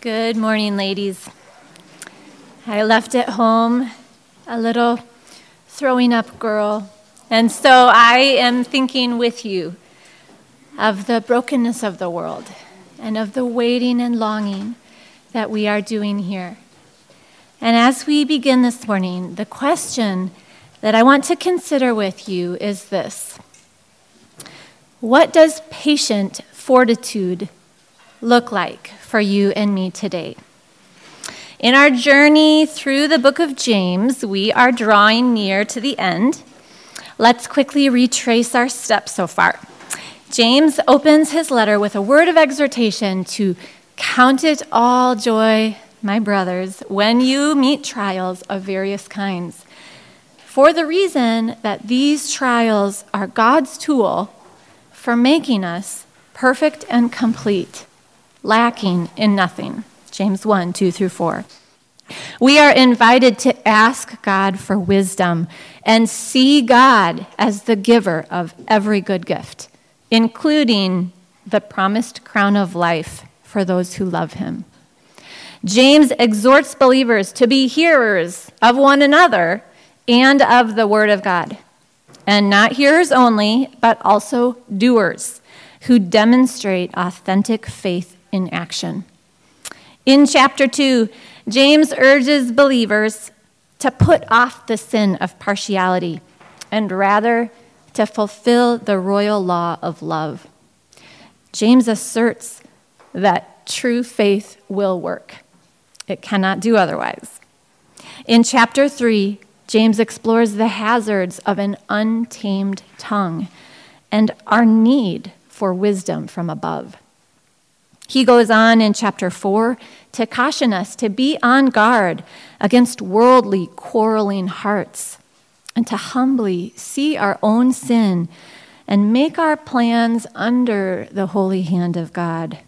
Good morning, ladies. I left at home a little throwing up girl, and so I am thinking with you of the brokenness of the world and of the waiting and longing that we are doing here. And as we begin this morning, the question that I want to consider with you is this What does patient fortitude look like for you and me today? In our journey through the book of James, we are drawing near to the end. Let's quickly retrace our steps so far. James opens his letter with a word of exhortation to count it all joy, my brothers, when you meet trials of various kinds. For the reason that these trials are God's tool for making us perfect and complete lacking in nothing. James 1 2 through 4. We are invited to ask God for wisdom and see God as the giver of every good gift, including the promised crown of life for those who love him. James exhorts believers to be hearers of one another and of the word of God, and not hearers only, but also doers who demonstrate authentic faith in action. In chapter 2, James urges believers to put off the sin of partiality and rather to fulfill the royal law of love. James asserts that true faith will work, it cannot do otherwise. In chapter 3, James explores the hazards of an untamed tongue and our need for wisdom from above. He goes on in chapter 4 to caution us to be on guard against worldly, quarreling hearts and to humbly see our own sin and make our plans under the holy hand of God.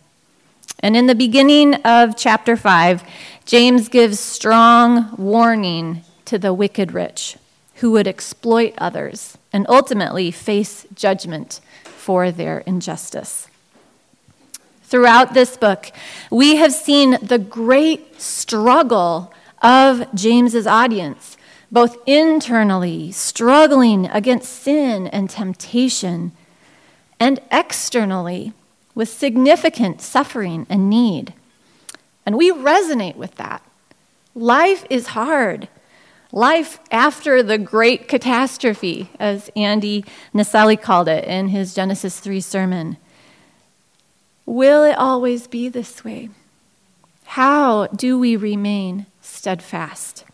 And in the beginning of chapter 5, James gives strong warning to the wicked rich who would exploit others and ultimately face judgment for their injustice. Throughout this book, we have seen the great struggle of James's audience, both internally, struggling against sin and temptation, and externally, with significant suffering and need. And we resonate with that. Life is hard. Life after the great catastrophe, as Andy Naselli called it in his Genesis 3 sermon. Will it always be this way? How do we remain steadfast?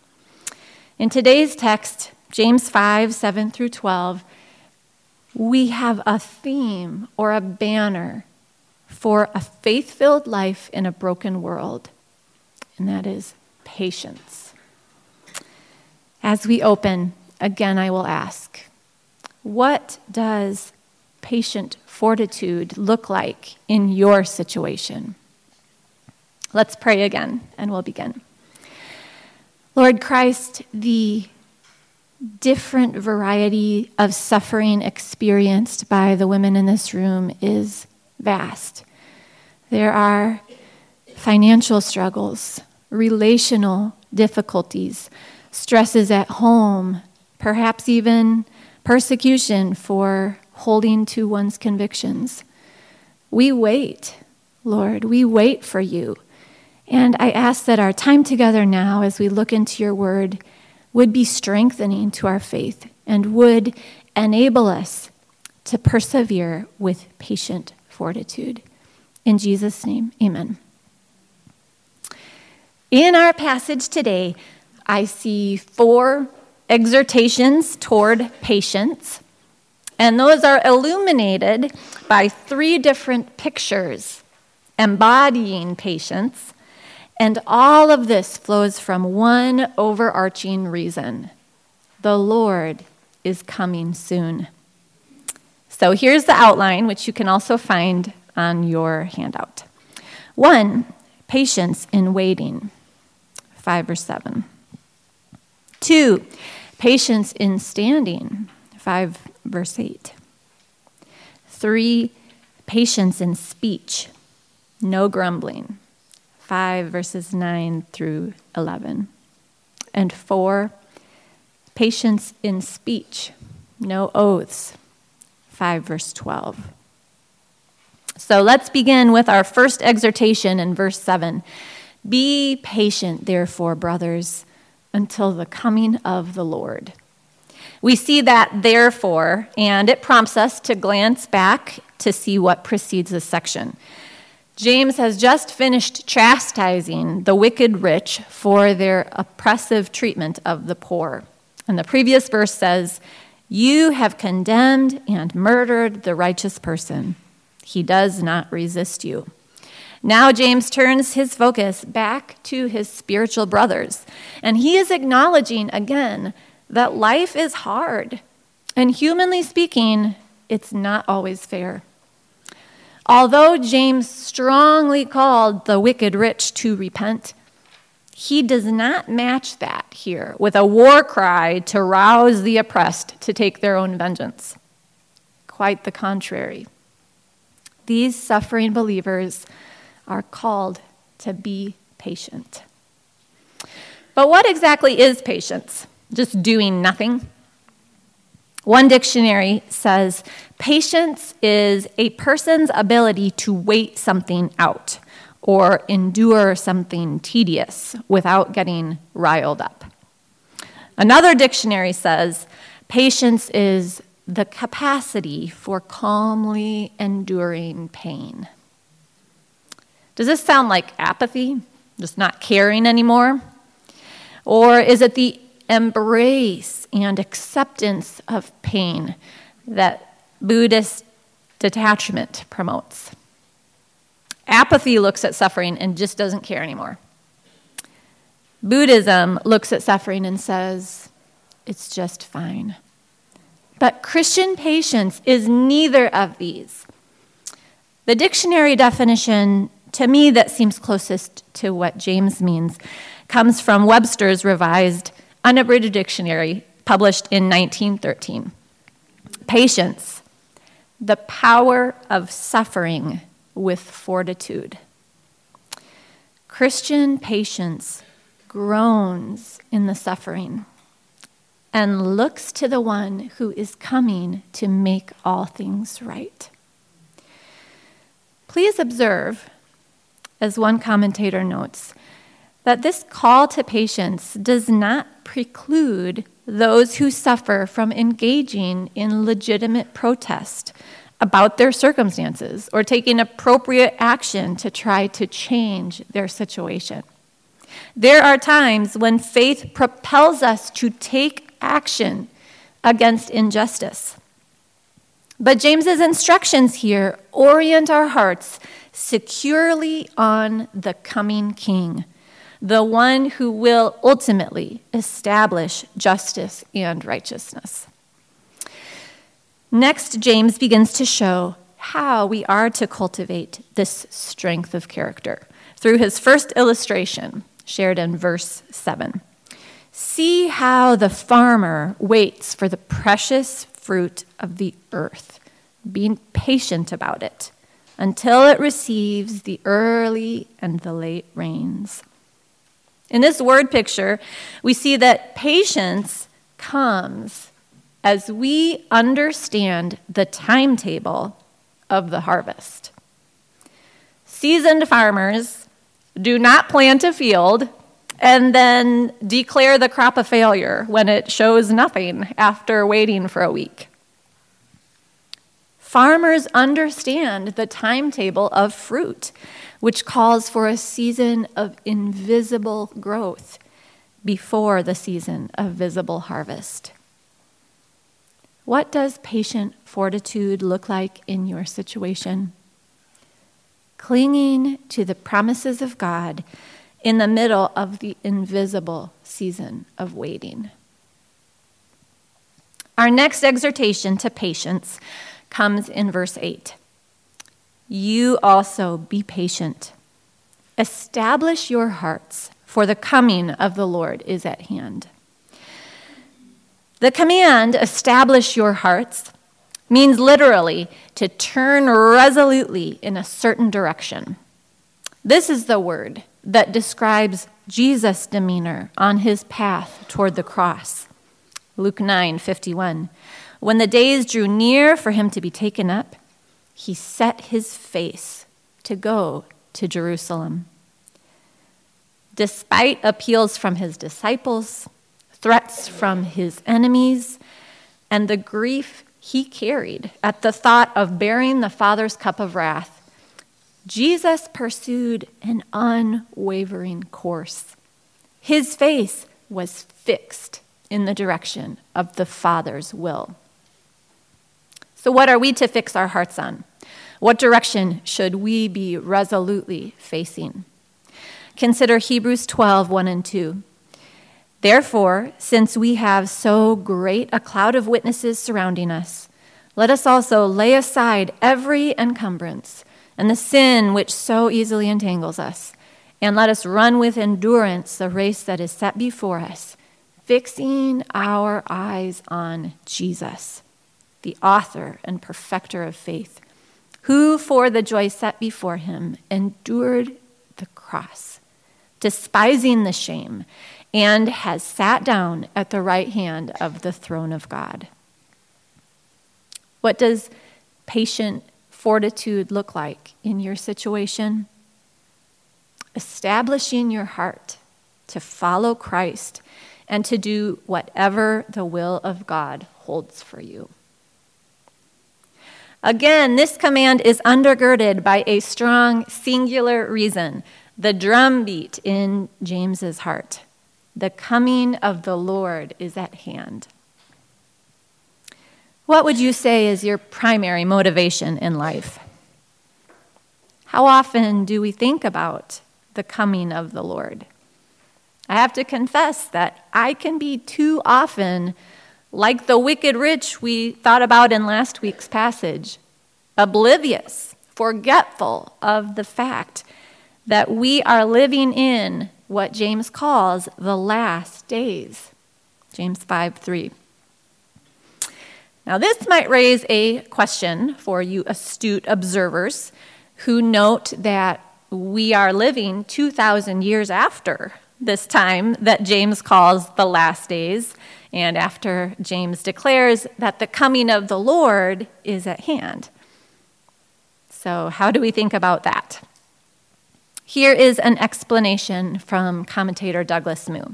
In today's text, James 5 7 through 12, we have a theme or a banner for a faith filled life in a broken world, and that is patience. As we open, again, I will ask what does patient fortitude look like in your situation? Let's pray again, and we'll begin. Lord Christ, the different variety of suffering experienced by the women in this room is vast. There are financial struggles, relational difficulties, stresses at home, perhaps even persecution for holding to one's convictions. We wait, Lord, we wait for you. And I ask that our time together now, as we look into your word, would be strengthening to our faith and would enable us to persevere with patient fortitude. In Jesus' name, amen. In our passage today, I see four exhortations toward patience. And those are illuminated by three different pictures embodying patience. And all of this flows from one overarching reason the Lord is coming soon. So here's the outline, which you can also find on your handout. One, patience in waiting, 5 or 7. Two, patience in standing, 5 verse 8. Three, patience in speech, no grumbling, 5, verses 9 through 11. And 4, patience in speech, no oaths, 5, verse 12. So let's begin with our first exhortation in verse 7. Be patient, therefore, brothers, until the coming of the Lord. We see that therefore, and it prompts us to glance back to see what precedes this section. James has just finished chastising the wicked rich for their oppressive treatment of the poor. And the previous verse says, You have condemned and murdered the righteous person. He does not resist you. Now, James turns his focus back to his spiritual brothers, and he is acknowledging again that life is hard, and humanly speaking, it's not always fair. Although James strongly called the wicked rich to repent, he does not match that here with a war cry to rouse the oppressed to take their own vengeance. Quite the contrary. These suffering believers are called to be patient. But what exactly is patience? Just doing nothing? One dictionary says patience is a person's ability to wait something out or endure something tedious without getting riled up. Another dictionary says patience is the capacity for calmly enduring pain. Does this sound like apathy, just not caring anymore? Or is it the embrace and acceptance of pain that Buddhist detachment promotes. Apathy looks at suffering and just doesn't care anymore. Buddhism looks at suffering and says, it's just fine. But Christian patience is neither of these. The dictionary definition, to me, that seems closest to what James means, comes from Webster's Revised Unabridged Dictionary, published in 1913. Patience, the power of suffering with fortitude. Christian patience groans in the suffering and looks to the one who is coming to make all things right. Please observe, as one commentator notes, that this call to patience does not preclude those who suffer from engaging in legitimate protest about their circumstances or taking appropriate action to try to change their situation. There are times when faith propels us to take action against injustice. But James's instructions here orient our hearts securely on the coming king the one who will ultimately establish justice and righteousness. Next, James begins to show how we are to cultivate this strength of character through his first illustration, shared in verse 7. See how the farmer waits for the precious fruit of the earth, being patient about it until it receives the early and the late rains. In this word picture, we see that patience comes as we understand the timetable of the harvest. Seasoned farmers do not plant a field and then declare the crop a failure when it shows nothing after waiting for a week. Farmers understand the timetable of fruit which calls for a season of invisible growth before the season of visible harvest. What does patient fortitude look like in your situation? Clinging to the promises of God in the middle of the invisible season of waiting. Our next exhortation to patience comes in verse 8. You also be patient. Establish your hearts, for the coming of the Lord is at hand. The command, establish your hearts, means literally to turn resolutely in a certain direction. This is the word that describes Jesus' demeanor on his path toward the cross. Luke 9 51. When the days drew near for him to be taken up, he set his face to go to Jerusalem. Despite appeals from his disciples, threats from his enemies, and the grief he carried at the thought of bearing the Father's cup of wrath, Jesus pursued an unwavering course. His face was fixed in the direction of the Father's will. So, what are we to fix our hearts on? What direction should we be resolutely facing? Consider Hebrews 12 1 and 2. Therefore, since we have so great a cloud of witnesses surrounding us, let us also lay aside every encumbrance and the sin which so easily entangles us, and let us run with endurance the race that is set before us, fixing our eyes on Jesus, the author and perfecter of faith, who for the joy set before him endured the cross, despising the shame and has sat down at the right hand of the throne of God. What does patient fortitude look like in your situation? Establishing your heart to follow Christ and to do whatever the will of God holds for you. Again, this command is undergirded by a strong singular reason the drumbeat in James's heart. The coming of the Lord is at hand. What would you say is your primary motivation in life? How often do we think about the coming of the Lord? I have to confess that I can be too often like the wicked rich we thought about in last week's passage, oblivious, forgetful of the fact that we are living in what James calls the last days. James 5 3. Now, this might raise a question for you astute observers who note that we are living 2,000 years after this time that James calls the last days, and after James declares that the coming of the Lord is at hand. So, how do we think about that? Here is an explanation from commentator Douglas Moo.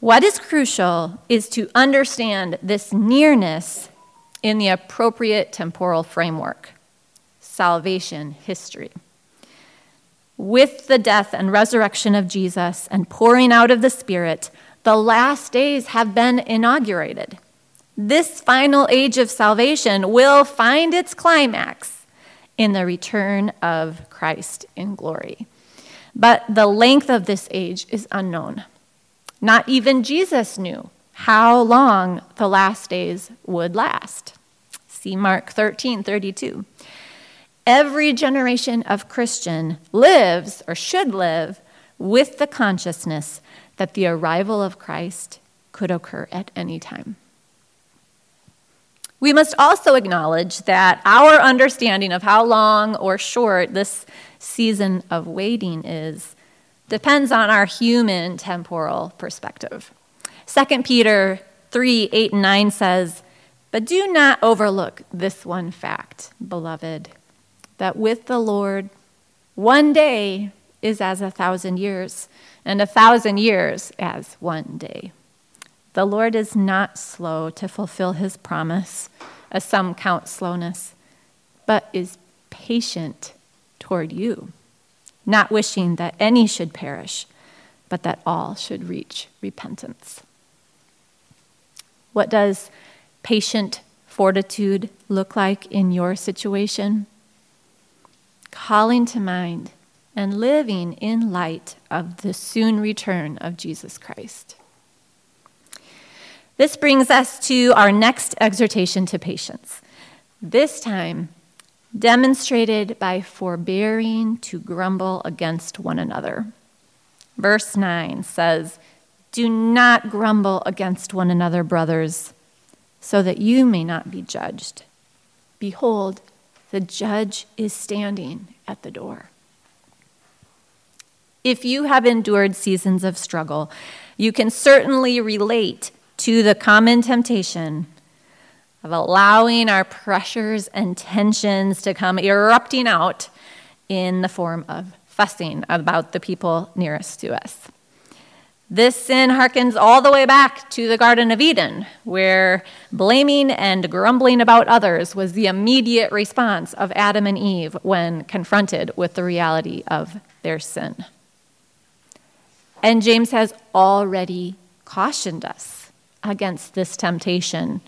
What is crucial is to understand this nearness in the appropriate temporal framework salvation history. With the death and resurrection of Jesus and pouring out of the Spirit, the last days have been inaugurated. This final age of salvation will find its climax in the return of Christ in glory. But the length of this age is unknown. Not even Jesus knew how long the last days would last. See Mark 13 32. Every generation of Christian lives or should live with the consciousness that the arrival of Christ could occur at any time. We must also acknowledge that our understanding of how long or short this season of waiting is depends on our human temporal perspective. 2 Peter 3 8 and 9 says, But do not overlook this one fact, beloved, that with the Lord, one day is as a thousand years, and a thousand years as one day. The Lord is not slow to fulfill his promise, as some count slowness, but is patient toward you, not wishing that any should perish, but that all should reach repentance. What does patient fortitude look like in your situation? Calling to mind and living in light of the soon return of Jesus Christ. This brings us to our next exhortation to patience. This time, demonstrated by forbearing to grumble against one another. Verse 9 says, Do not grumble against one another, brothers, so that you may not be judged. Behold, the judge is standing at the door. If you have endured seasons of struggle, you can certainly relate to the common temptation of allowing our pressures and tensions to come erupting out in the form of fussing about the people nearest to us. This sin harkens all the way back to the Garden of Eden, where blaming and grumbling about others was the immediate response of Adam and Eve when confronted with the reality of their sin. And James has already cautioned us against this temptation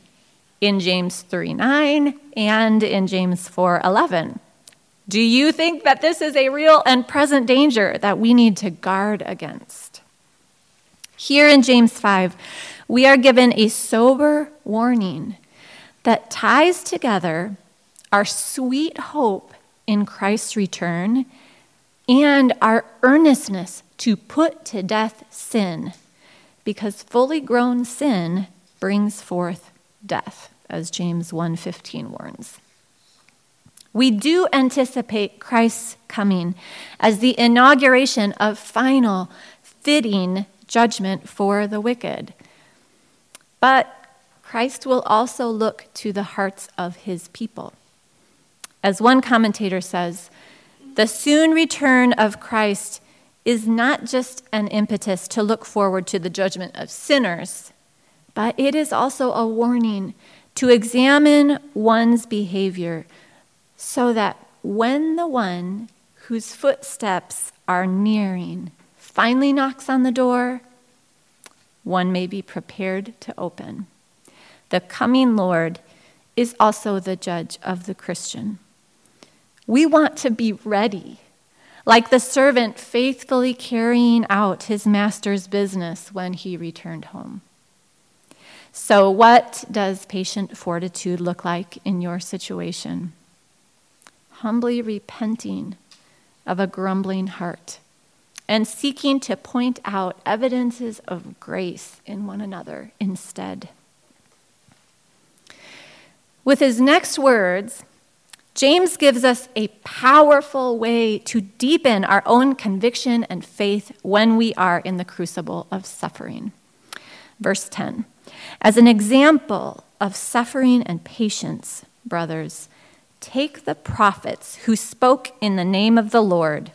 in James 3 9 and in James 4 11. Do you think that this is a real and present danger that we need to guard against? Here in James 5, we are given a sober warning that ties together our sweet hope in Christ's return and our earnestness to put to death sin, because fully grown sin brings forth death, as James 1:15 warns. We do anticipate Christ's coming as the inauguration of final, fitting judgment for the wicked. But Christ will also look to the hearts of his people. As one commentator says, the soon return of Christ is not just an impetus to look forward to the judgment of sinners, but it is also a warning to examine one's behavior so that when the one whose footsteps are nearing finally knocks on the door, one may be prepared to open. The coming Lord is also the judge of the Christian. We want to be ready, like the servant faithfully carrying out his master's business when he returned home. So, what does patient fortitude look like in your situation? humbly repenting of a grumbling heart and seeking to point out evidences of grace in one another instead. With his next words, James gives us a powerful way to deepen our own conviction and faith when we are in the crucible of suffering. Verse 10 As an example of suffering and patience, brothers, Take the prophets who spoke in the name of the Lord.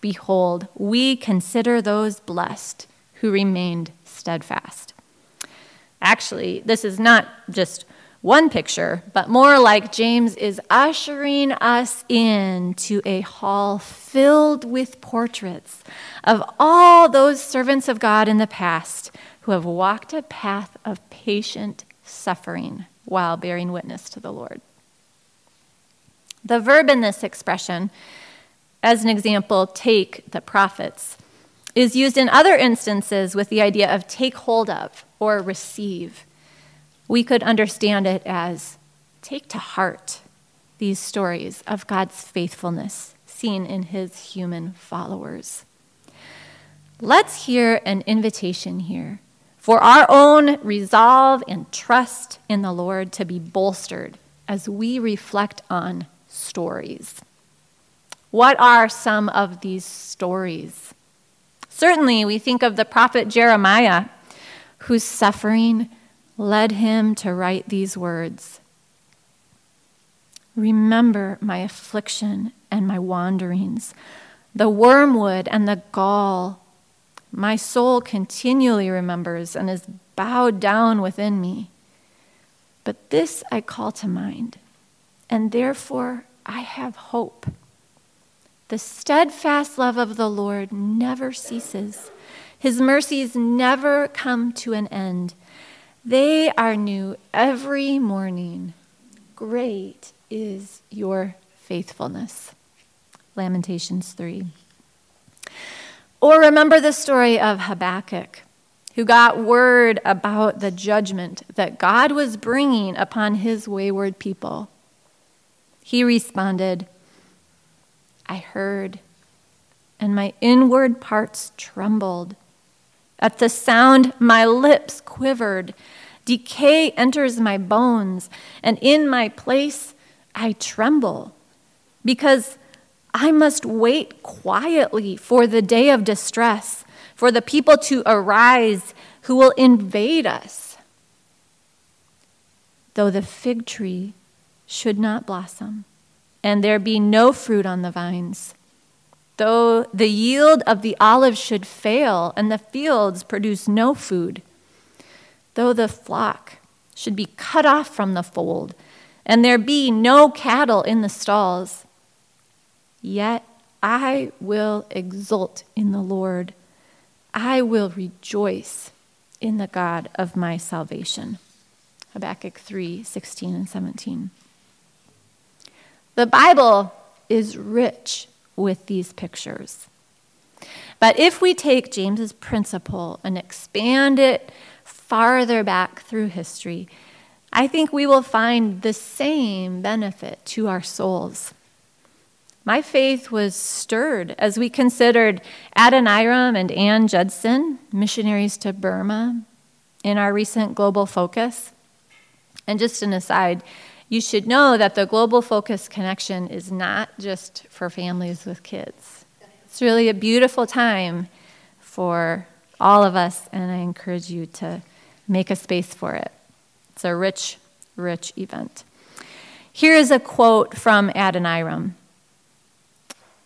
Behold, we consider those blessed who remained steadfast. Actually, this is not just one picture, but more like James is ushering us into a hall filled with portraits of all those servants of God in the past who have walked a path of patient suffering while bearing witness to the Lord. The verb in this expression, as an example, take the prophets, is used in other instances with the idea of take hold of or receive. We could understand it as take to heart these stories of God's faithfulness seen in his human followers. Let's hear an invitation here for our own resolve and trust in the Lord to be bolstered as we reflect on stories. What are some of these stories? Certainly, we think of the prophet Jeremiah, whose suffering led him to write these words Remember my affliction and my wanderings, the wormwood and the gall. My soul continually remembers and is bowed down within me. But this I call to mind and therefore I have hope. The steadfast love of the Lord never ceases, His mercies never come to an end. They are new every morning. Great is your faithfulness. Lamentations 3. Or remember the story of Habakkuk, who got word about the judgment that God was bringing upon his wayward people. He responded, I heard, and my inward parts trembled. At the sound, my lips quivered. Decay enters my bones, and in my place I tremble, because I must wait quietly for the day of distress, for the people to arise who will invade us. Though the fig tree should not blossom, and there be no fruit on the vines, though the yield of the olive should fail, and the fields produce no food, though the flock should be cut off from the fold, and there be no cattle in the stalls, yet I will exult in the Lord. I will rejoice in the God of my salvation. Habakkuk 3 16 and 17. The Bible is rich with these pictures. But if we take James's principle and expand it farther back through history, I think we will find the same benefit to our souls. My faith was stirred as we considered Adoniram and Ann Judson, missionaries to Burma, in our recent Global Focus. And just an aside, you should know that the Global Focus Connection is not just for families with kids. It's really a beautiful time for all of us, and I encourage you to make a space for it. It's a rich, rich event. Here is a quote from Adoniram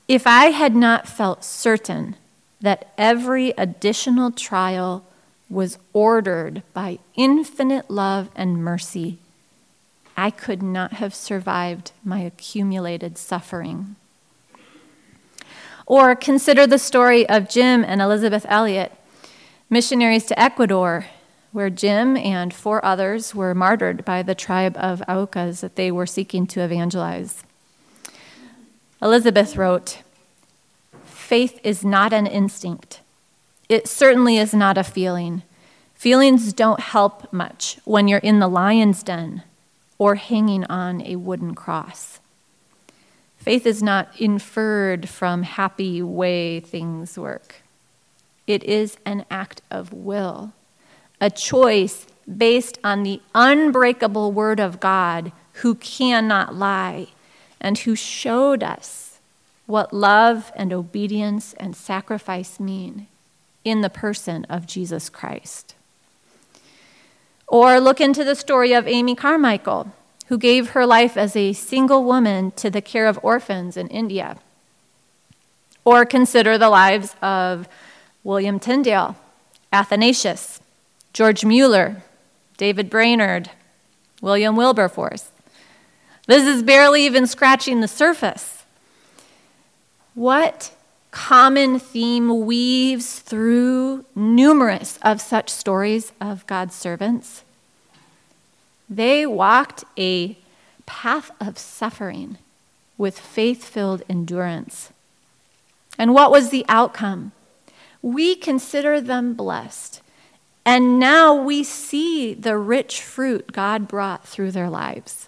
If I had not felt certain that every additional trial was ordered by infinite love and mercy, I could not have survived my accumulated suffering. Or consider the story of Jim and Elizabeth Elliot, missionaries to Ecuador, where Jim and four others were martyred by the tribe of Aucas that they were seeking to evangelize. Elizabeth wrote, Faith is not an instinct. It certainly is not a feeling. Feelings don't help much when you're in the lion's den or hanging on a wooden cross. Faith is not inferred from happy way things work. It is an act of will, a choice based on the unbreakable word of God who cannot lie and who showed us what love and obedience and sacrifice mean in the person of Jesus Christ. Or look into the story of Amy Carmichael, who gave her life as a single woman to the care of orphans in India. Or consider the lives of William Tyndale, Athanasius, George Mueller, David Brainerd, William Wilberforce. This is barely even scratching the surface. What common theme weaves through numerous of such stories of God's servants. They walked a path of suffering with faith filled endurance. And what was the outcome? We consider them blessed. And now we see the rich fruit God brought through their lives.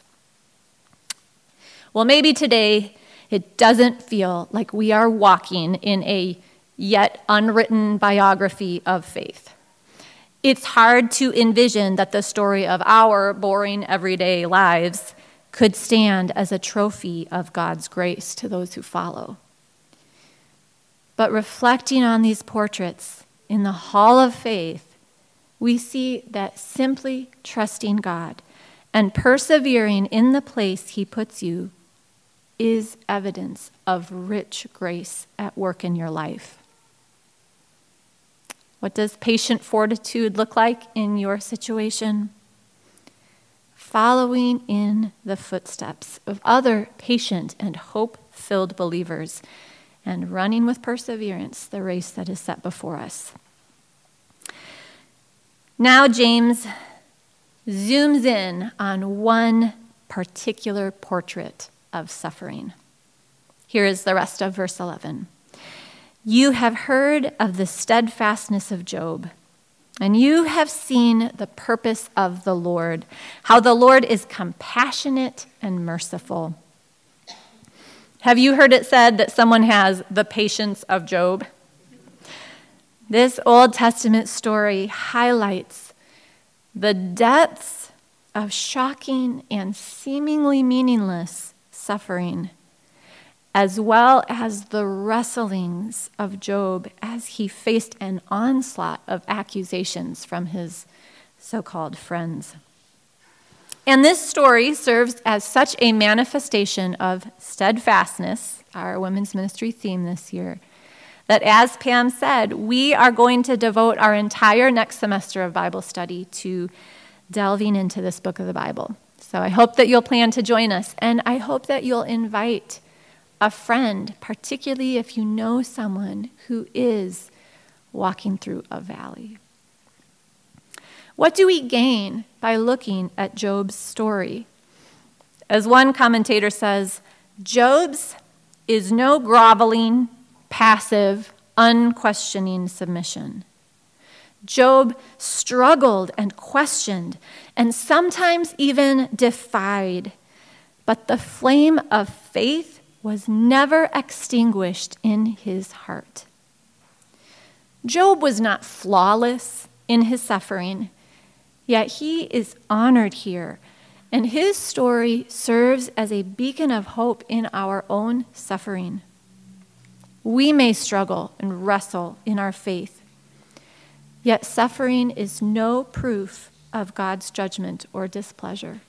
Well, maybe today it doesn't feel like we are walking in a yet unwritten biography of faith. It's hard to envision that the story of our boring everyday lives could stand as a trophy of God's grace to those who follow. But reflecting on these portraits in the hall of faith, we see that simply trusting God and persevering in the place He puts you is evidence of rich grace at work in your life. What does patient fortitude look like in your situation? Following in the footsteps of other patient and hope filled believers and running with perseverance the race that is set before us. Now, James zooms in on one particular portrait of suffering. Here is the rest of verse 11. You have heard of the steadfastness of Job, and you have seen the purpose of the Lord, how the Lord is compassionate and merciful. Have you heard it said that someone has the patience of Job? This Old Testament story highlights the depths of shocking and seemingly meaningless suffering as well as the wrestlings of Job as he faced an onslaught of accusations from his so called friends. And this story serves as such a manifestation of steadfastness, our women's ministry theme this year, that as Pam said, we are going to devote our entire next semester of Bible study to delving into this book of the Bible. So I hope that you'll plan to join us, and I hope that you'll invite a friend, particularly if you know someone who is walking through a valley. What do we gain by looking at Job's story? As one commentator says, Job's is no groveling, passive, unquestioning submission. Job struggled and questioned and sometimes even defied, but the flame of faith was never extinguished in his heart. Job was not flawless in his suffering, yet he is honored here, and his story serves as a beacon of hope in our own suffering. We may struggle and wrestle in our faith, yet suffering is no proof of God's judgment or displeasure.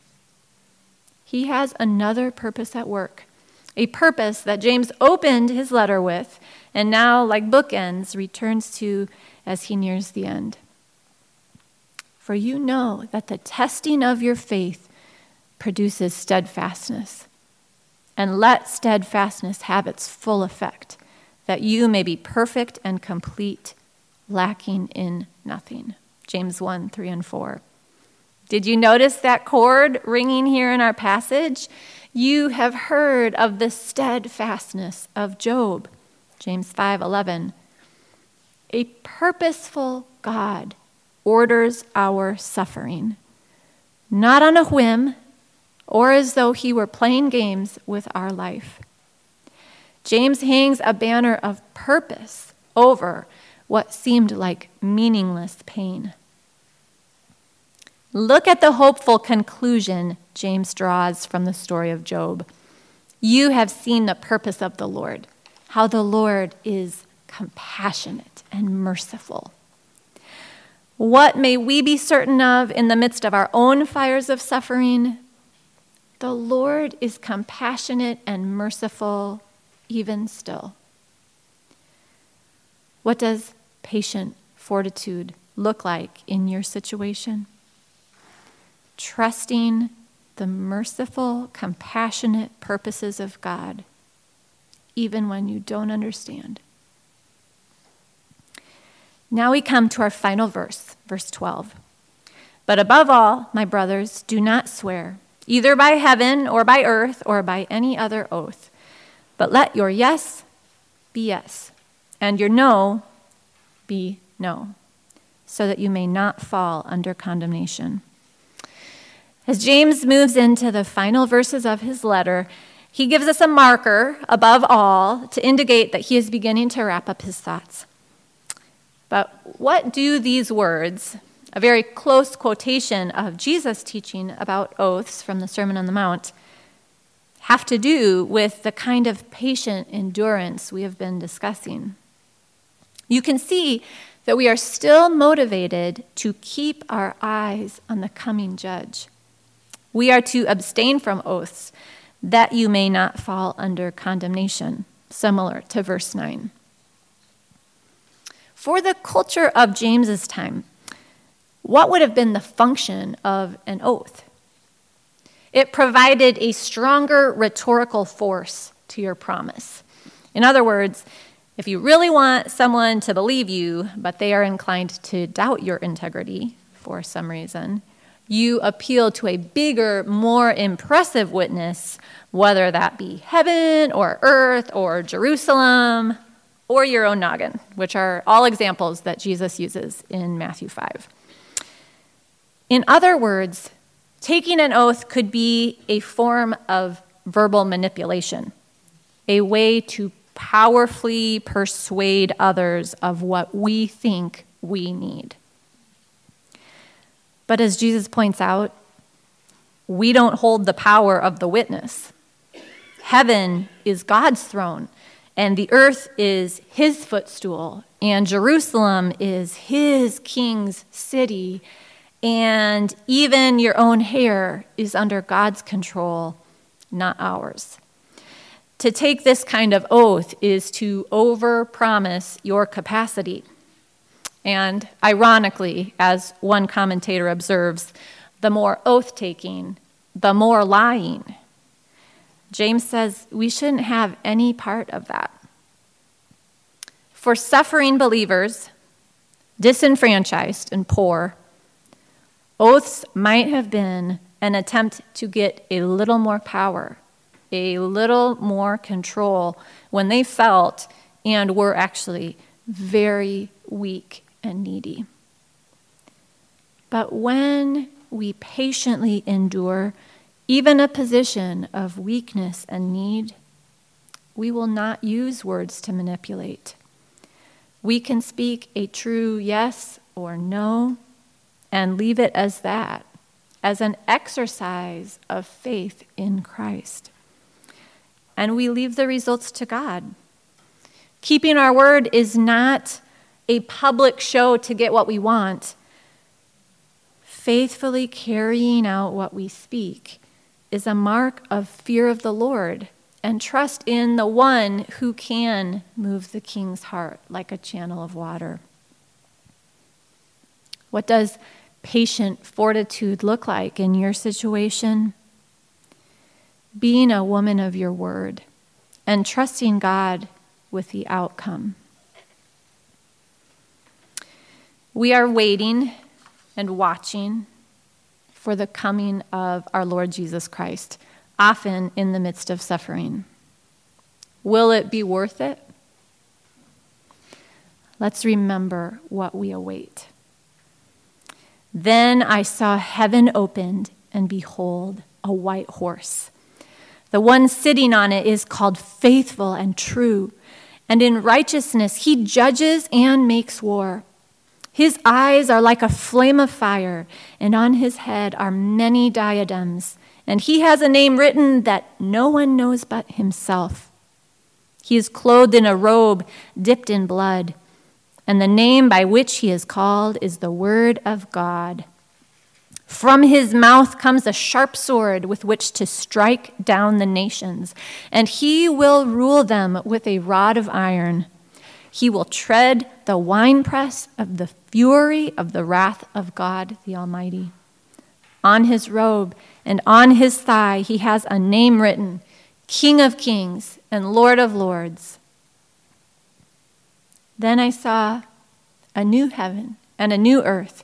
He has another purpose at work a purpose that James opened his letter with, and now, like bookends, returns to as he nears the end. For you know that the testing of your faith produces steadfastness. And let steadfastness have its full effect, that you may be perfect and complete, lacking in nothing. James 1 3 and 4. Did you notice that chord ringing here in our passage? You have heard of the steadfastness of Job. James 5:11. A purposeful God orders our suffering, not on a whim or as though he were playing games with our life. James hangs a banner of purpose over what seemed like meaningless pain. Look at the hopeful conclusion James draws from the story of Job. You have seen the purpose of the Lord, how the Lord is compassionate and merciful. What may we be certain of in the midst of our own fires of suffering? The Lord is compassionate and merciful even still. What does patient fortitude look like in your situation? trusting the merciful, compassionate purposes of God, even when you don't understand. Now we come to our final verse, verse 12. But above all, my brothers, do not swear, either by heaven or by earth or by any other oath, but let your yes be yes, and your no be no, so that you may not fall under condemnation. As James moves into the final verses of his letter, he gives us a marker above all to indicate that he is beginning to wrap up his thoughts. But what do these words, a very close quotation of Jesus' teaching about oaths from the Sermon on the Mount, have to do with the kind of patient endurance we have been discussing? You can see that we are still motivated to keep our eyes on the coming judge. We are to abstain from oaths, that you may not fall under condemnation, similar to verse 9. For the culture of James's time, what would have been the function of an oath? It provided a stronger rhetorical force to your promise. In other words, if you really want someone to believe you, but they are inclined to doubt your integrity for some reason, you appeal to a bigger, more impressive witness, whether that be heaven or earth or Jerusalem or your own noggin, which are all examples that Jesus uses in Matthew 5. In other words, taking an oath could be a form of verbal manipulation, a way to powerfully persuade others of what we think we need. But as Jesus points out, we don't hold the power of the witness. Heaven is God's throne, and the earth is his footstool, and Jerusalem is his king's city, and even your own hair is under God's control, not ours. To take this kind of oath is to overpromise your capacity. And ironically, as one commentator observes, the more oath taking, the more lying. James says we shouldn't have any part of that. For suffering believers, disenfranchised and poor, oaths might have been an attempt to get a little more power, a little more control when they felt and were actually very weak and needy. But when we patiently endure even a position of weakness and need, we will not use words to manipulate. We can speak a true yes or no and leave it as that, as an exercise of faith in Christ. And we leave the results to God. Keeping our word is not a public show to get what we want. Faithfully carrying out what we speak is a mark of fear of the Lord and trust in the one who can move the king's heart like a channel of water. What does patient fortitude look like in your situation? Being a woman of your word and trusting God with the outcome. We are waiting and watching for the coming of our Lord Jesus Christ, often in the midst of suffering. Will it be worth it? Let's remember what we await. Then I saw heaven opened, and behold, a white horse. The one sitting on it is called faithful and true, and in righteousness he judges and makes war. His eyes are like a flame of fire, and on his head are many diadems, and he has a name written that no one knows but himself. He is clothed in a robe dipped in blood, and the name by which he is called is the Word of God. From his mouth comes a sharp sword with which to strike down the nations, and he will rule them with a rod of iron. He will tread the winepress of the fury of the wrath of God the Almighty. On his robe and on his thigh he has a name written King of Kings and Lord of Lords. Then I saw a new heaven and a new earth,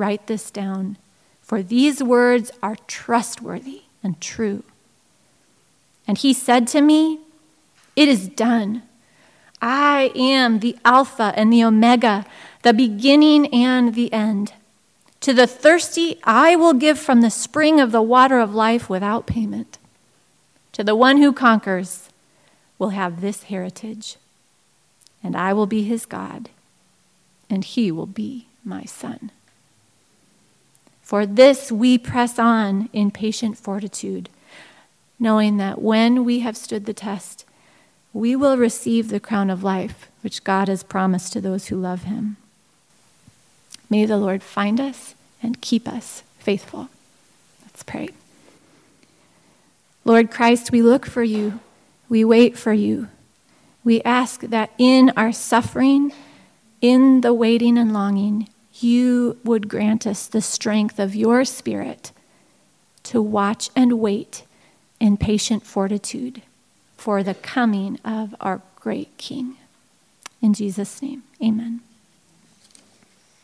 Write this down, for these words are trustworthy and true. And he said to me, It is done. I am the Alpha and the Omega, the beginning and the end. To the thirsty, I will give from the spring of the water of life without payment. To the one who conquers, will have this heritage, and I will be his God, and he will be my son. For this we press on in patient fortitude, knowing that when we have stood the test, we will receive the crown of life which God has promised to those who love him. May the Lord find us and keep us faithful. Let's pray. Lord Christ, we look for you, we wait for you, We ask that in our suffering, in the waiting and longing, you would grant us the strength of your Spirit to watch and wait in patient fortitude for the coming of our great King. In Jesus' name, amen.